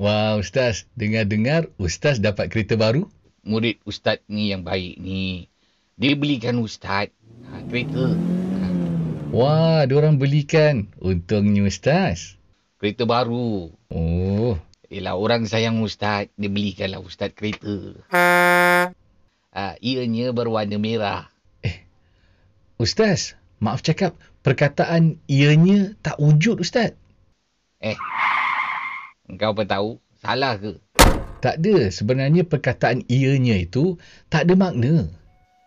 Wah, Ustaz. Dengar-dengar Ustaz dapat kereta baru? Murid Ustaz ni yang baik ni. Dia belikan Ustaz ha, kereta. Ha, Wah, diorang belikan. Untungnya Ustaz. kereta baru. Oh, Yelah, orang sayang Ustaz. Dia belikanlah Ustaz kereta. Ha, ianya berwarna merah. Ustaz. Maaf cakap, perkataan ianya tak wujud Ustaz. Engkau apa tahu? Salah ke? Tak ada. Sebenarnya perkataan ianya itu tak ada makna.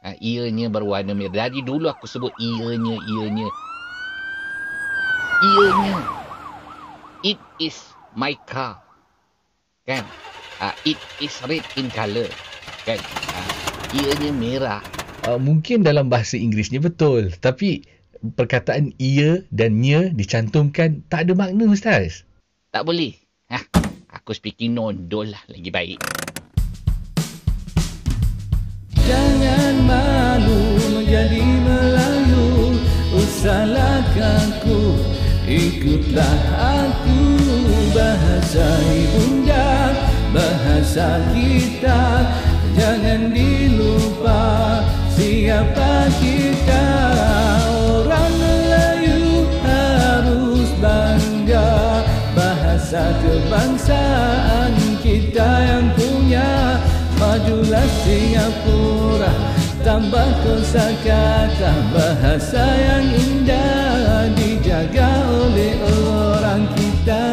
Ha, ianya berwarna merah. Dari dulu aku sebut ianya, ianya. Ianya. It is my car. Kan? Ha, it is red in colour. Kan? Ha, ianya merah. Uh, mungkin dalam bahasa Inggerisnya betul. Tapi perkataan ia dan nya dicantumkan tak ada makna Ustaz. Tak boleh. Speaking nondol lah. Lagi baik. Jangan malu menjadi Melayu Usahlah kaku Ikutlah aku Bahasa ibunda Bahasa kita Jangan dilupa Siapa kita kebangsaan kita yang punya. Majulah Singapura Tambah kosakata. Bahasa yang indah Dijaga oleh orang kita.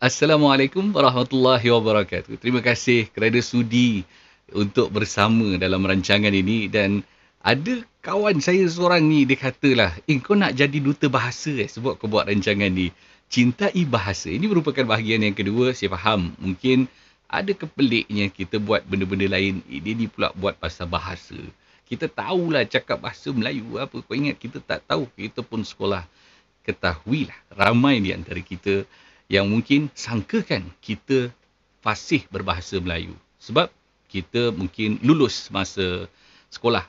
Assalamualaikum warahmatullahi wabarakatuh. Terima kasih kerana sudi untuk bersama dalam rancangan ini dan ada kawan saya seorang ni dia katalah, "Eh kau nak jadi duta bahasa eh sebab kau buat rancangan ni." Cintai bahasa. Ini merupakan bahagian yang kedua, saya faham. Mungkin ada kepeliknya kita buat benda-benda lain. Ini ni pula buat pasal bahasa. Kita tahulah cakap bahasa Melayu apa. Kau ingat kita tak tahu. Kita pun sekolah. Ketahuilah ramai di antara kita yang mungkin sangkakan kita fasih berbahasa Melayu. Sebab kita mungkin lulus masa sekolah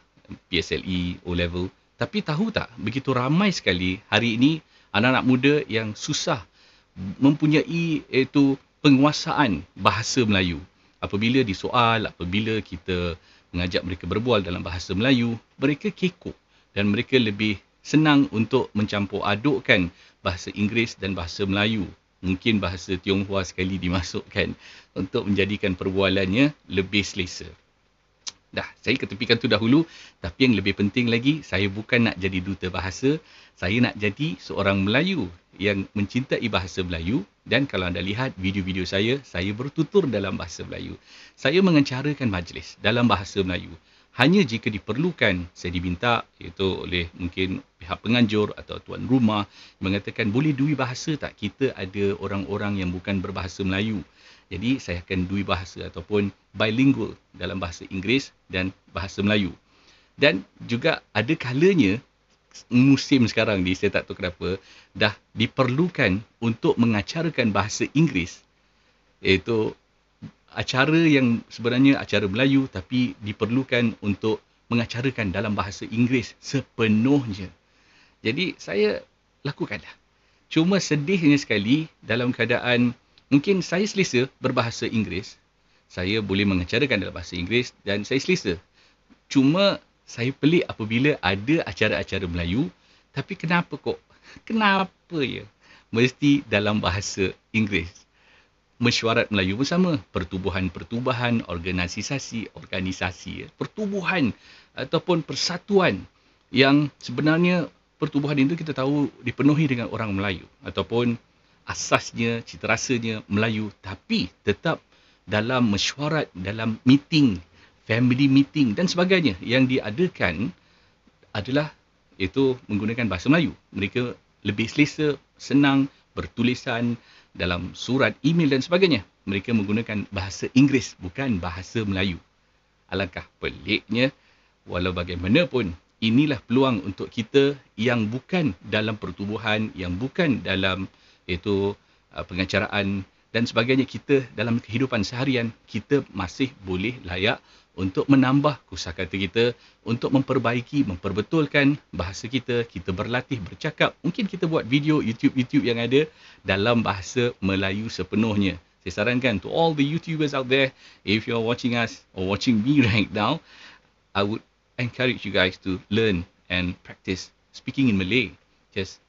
PSLE, O level. Tapi tahu tak, begitu ramai sekali hari ini anak-anak muda yang susah mempunyai iaitu penguasaan bahasa Melayu. Apabila disoal, apabila kita mengajak mereka berbual dalam bahasa Melayu, mereka kekok dan mereka lebih senang untuk mencampur adukkan bahasa Inggeris dan bahasa Melayu. Mungkin bahasa Tionghoa sekali dimasukkan untuk menjadikan perbualannya lebih selesa. Dah, saya ketepikan tu dahulu. Tapi yang lebih penting lagi, saya bukan nak jadi duta bahasa. Saya nak jadi seorang Melayu yang mencintai bahasa Melayu. Dan kalau anda lihat video-video saya, saya bertutur dalam bahasa Melayu. Saya mengencarakan majlis dalam bahasa Melayu. Hanya jika diperlukan, saya diminta iaitu oleh mungkin pihak penganjur atau tuan rumah mengatakan boleh dui bahasa tak? Kita ada orang-orang yang bukan berbahasa Melayu. Jadi saya akan dui bahasa ataupun bilingual dalam bahasa Inggeris dan bahasa Melayu. Dan juga ada kalanya musim sekarang ni saya tak tahu kenapa dah diperlukan untuk mengacarakan bahasa Inggeris iaitu acara yang sebenarnya acara Melayu tapi diperlukan untuk mengacarakan dalam bahasa Inggeris sepenuhnya. Jadi saya lakukanlah. Cuma sedihnya sekali dalam keadaan mungkin saya selesa berbahasa Inggeris, saya boleh mengacarakan dalam bahasa Inggeris dan saya selesa. Cuma saya pelik apabila ada acara-acara Melayu, tapi kenapa kok? Kenapa ya? Mesti dalam bahasa Inggeris. Mesyuarat Melayu bersama, pertubuhan-pertubuhan, organisasi, organisasi, pertubuhan ataupun persatuan yang sebenarnya pertubuhan itu kita tahu dipenuhi dengan orang Melayu ataupun asasnya, cita rasanya Melayu tapi tetap dalam mesyuarat, dalam meeting, family meeting dan sebagainya yang diadakan adalah itu menggunakan bahasa Melayu. Mereka lebih selesa, senang bertulisan dalam surat, email dan sebagainya. Mereka menggunakan bahasa Inggeris bukan bahasa Melayu. Alangkah peliknya walau bagaimanapun inilah peluang untuk kita yang bukan dalam pertubuhan, yang bukan dalam iaitu uh, pengacaraan dan sebagainya kita dalam kehidupan seharian kita masih boleh layak untuk menambah kosakata kita, untuk memperbaiki, memperbetulkan bahasa kita, kita berlatih bercakap. Mungkin kita buat video YouTube-YouTube yang ada dalam bahasa Melayu sepenuhnya. Saya sarankan to all the YouTubers out there, if you're watching us or watching me right now, I would encourage you guys to learn and practice speaking in Malay. Just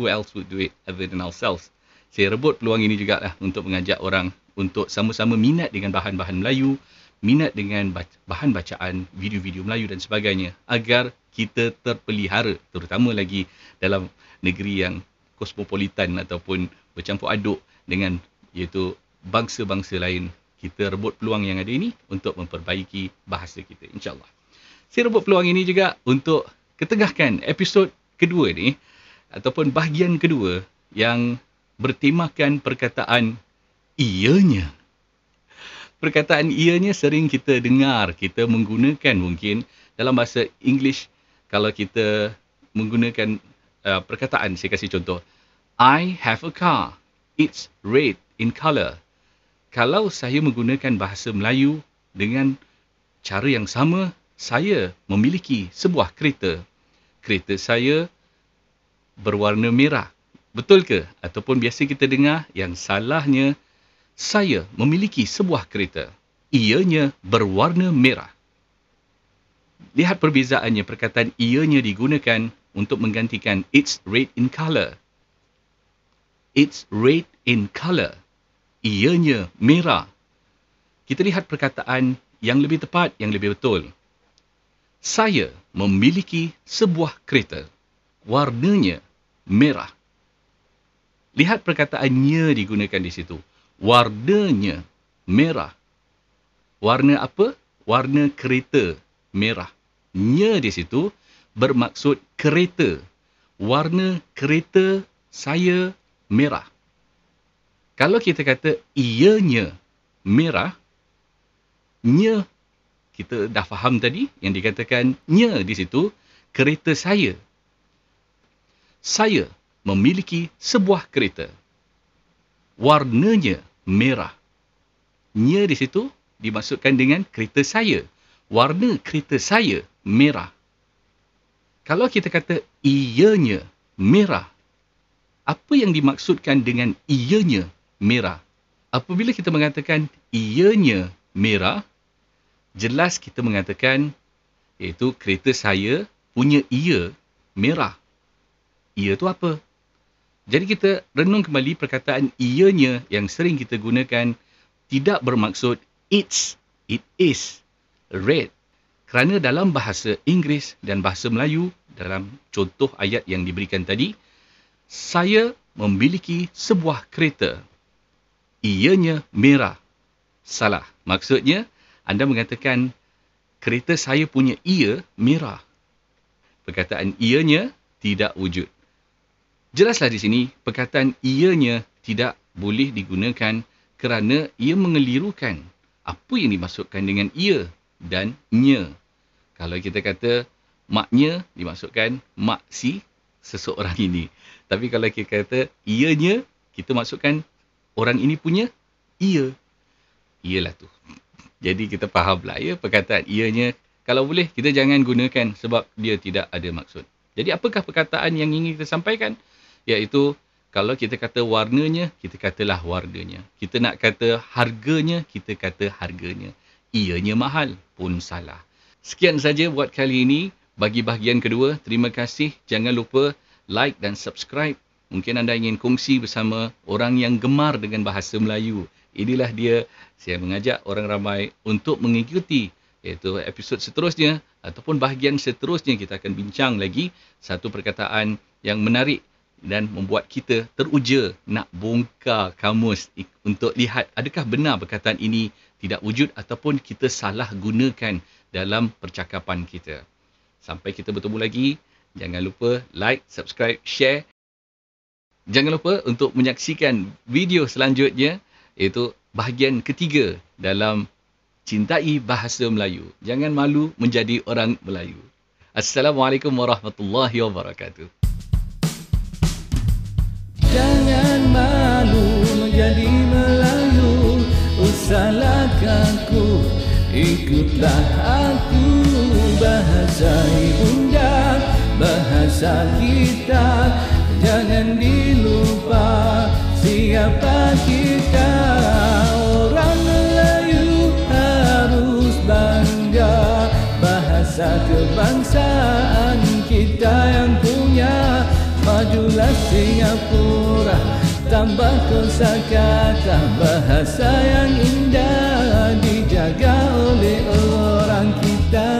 who else would do it other than ourselves? Saya rebut peluang ini juga lah untuk mengajak orang untuk sama-sama minat dengan bahan-bahan Melayu, minat dengan bahan bacaan video-video Melayu dan sebagainya agar kita terpelihara terutama lagi dalam negeri yang kosmopolitan ataupun bercampur aduk dengan iaitu bangsa-bangsa lain kita rebut peluang yang ada ini untuk memperbaiki bahasa kita insyaallah saya rebut peluang ini juga untuk ketengahkan episod kedua ni ataupun bahagian kedua yang bertemakan perkataan ianya. Perkataan ianya sering kita dengar, kita menggunakan mungkin dalam bahasa English kalau kita menggunakan uh, perkataan, saya kasih contoh. I have a car. It's red in color. Kalau saya menggunakan bahasa Melayu dengan cara yang sama, saya memiliki sebuah kereta. Kereta saya berwarna merah. Betul ke? Ataupun biasa kita dengar yang salahnya saya memiliki sebuah kereta. Ianya berwarna merah. Lihat perbezaannya perkataan ianya digunakan untuk menggantikan it's red in color. It's red in color. Ianya merah. Kita lihat perkataan yang lebih tepat, yang lebih betul. Saya memiliki sebuah kereta. Warnanya merah. Lihat perkataannya digunakan di situ warnanya merah. Warna apa? Warna kereta merah. Nya di situ bermaksud kereta. Warna kereta saya merah. Kalau kita kata ianya merah, nya kita dah faham tadi yang dikatakan nya di situ kereta saya. Saya memiliki sebuah kereta. Warnanya merah. Nya di situ dimaksudkan dengan kereta saya. Warna kereta saya merah. Kalau kita kata ianya merah, apa yang dimaksudkan dengan ianya merah? Apabila kita mengatakan ianya merah, jelas kita mengatakan iaitu kereta saya punya ia merah. Ia tu apa? Jadi kita renung kembali perkataan ianya yang sering kita gunakan tidak bermaksud it's, it is red. Kerana dalam bahasa Inggeris dan bahasa Melayu, dalam contoh ayat yang diberikan tadi, saya memiliki sebuah kereta. Ianya merah. Salah. Maksudnya, anda mengatakan kereta saya punya ia merah. Perkataan ianya tidak wujud. Jelaslah di sini, perkataan ianya tidak boleh digunakan kerana ia mengelirukan apa yang dimasukkan dengan ia dan nya. Kalau kita kata maknya dimasukkan mak si seseorang ini. Tapi kalau kita kata ianya, kita masukkan orang ini punya ia. Ialah tu. Jadi kita fahamlah ya perkataan ianya. Kalau boleh kita jangan gunakan sebab dia tidak ada maksud. Jadi apakah perkataan yang ingin kita sampaikan? Iaitu kalau kita kata warnanya, kita katalah warnanya. Kita nak kata harganya, kita kata harganya. Ianya mahal pun salah. Sekian saja buat kali ini. Bagi bahagian kedua, terima kasih. Jangan lupa like dan subscribe. Mungkin anda ingin kongsi bersama orang yang gemar dengan bahasa Melayu. Inilah dia, saya mengajak orang ramai untuk mengikuti iaitu episod seterusnya ataupun bahagian seterusnya kita akan bincang lagi satu perkataan yang menarik dan membuat kita teruja nak bongkar kamus untuk lihat adakah benar perkataan ini tidak wujud ataupun kita salah gunakan dalam percakapan kita. Sampai kita bertemu lagi, jangan lupa like, subscribe, share. Jangan lupa untuk menyaksikan video selanjutnya iaitu bahagian ketiga dalam Cintai Bahasa Melayu. Jangan malu menjadi orang Melayu. Assalamualaikum warahmatullahi wabarakatuh. Jangan malu menjadi Melayu. Usahlah kaku Ikutlah aku. Bahasa ibunda Bahasa kita. Jangan dilupa siapa kita Singapura Tambah kosa kata bahasa yang indah Dijaga oleh orang kita.